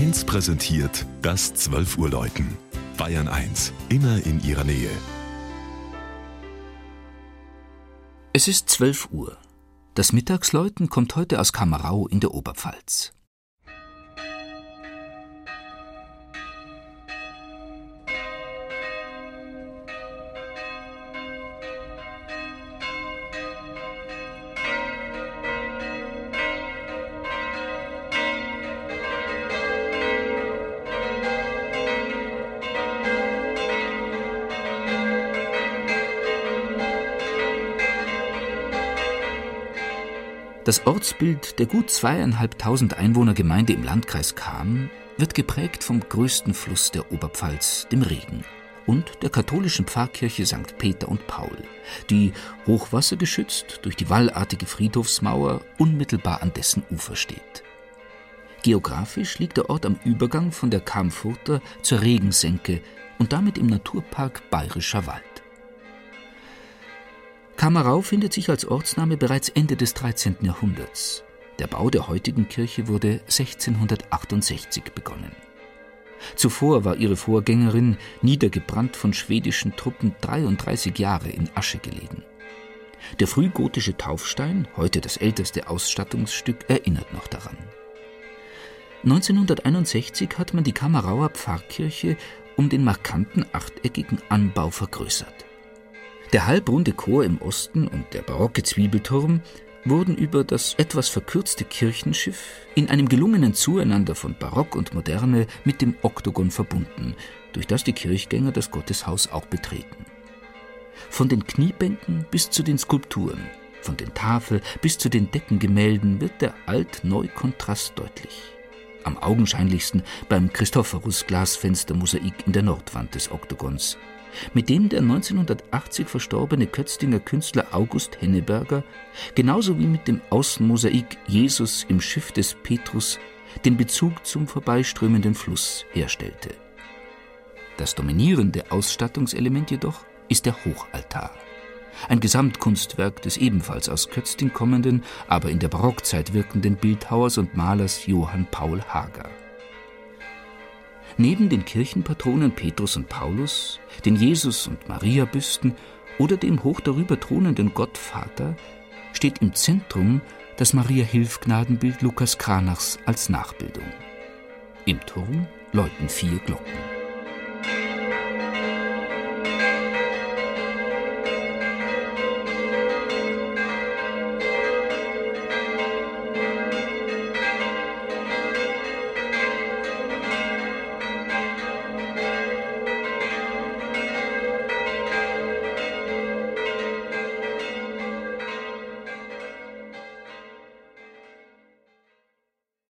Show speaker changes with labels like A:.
A: 1 präsentiert das 12 Uhr Läuten. Bayern 1, immer in ihrer Nähe.
B: Es ist 12 Uhr. Das Mittagsläuten kommt heute aus Kamerau in der Oberpfalz. Das Ortsbild der gut zweieinhalbtausend Einwohnergemeinde im Landkreis Cham wird geprägt vom größten Fluss der Oberpfalz, dem Regen, und der katholischen Pfarrkirche St. Peter und Paul, die hochwassergeschützt durch die wallartige Friedhofsmauer unmittelbar an dessen Ufer steht. Geografisch liegt der Ort am Übergang von der Kamfurter zur Regensenke und damit im Naturpark Bayerischer Wald. Kamerau findet sich als Ortsname bereits Ende des 13. Jahrhunderts. Der Bau der heutigen Kirche wurde 1668 begonnen. Zuvor war ihre Vorgängerin, niedergebrannt von schwedischen Truppen, 33 Jahre in Asche gelegen. Der frühgotische Taufstein, heute das älteste Ausstattungsstück, erinnert noch daran. 1961 hat man die Kamerauer Pfarrkirche um den markanten achteckigen Anbau vergrößert. Der halbrunde Chor im Osten und der barocke Zwiebelturm wurden über das etwas verkürzte Kirchenschiff in einem gelungenen Zueinander von Barock und Moderne mit dem Oktogon verbunden, durch das die Kirchgänger das Gotteshaus auch betreten. Von den Kniebänken bis zu den Skulpturen, von den Tafel bis zu den Deckengemälden wird der Alt-Neu-Kontrast deutlich. Am augenscheinlichsten beim Christophorus-Glasfenstermosaik in der Nordwand des Oktogons, mit dem der 1980 verstorbene Kötzlinger Künstler August Henneberger, genauso wie mit dem Außenmosaik Jesus im Schiff des Petrus, den Bezug zum vorbeiströmenden Fluss herstellte. Das dominierende Ausstattungselement jedoch ist der Hochaltar. Ein Gesamtkunstwerk des ebenfalls aus Kötzting kommenden, aber in der Barockzeit wirkenden Bildhauers und Malers Johann Paul Hager. Neben den Kirchenpatronen Petrus und Paulus, den Jesus- und Mariabüsten oder dem hoch darüber thronenden Gottvater steht im Zentrum das Maria-Hilf-Gnadenbild Lukas Kranachs als Nachbildung. Im Turm läuten vier Glocken.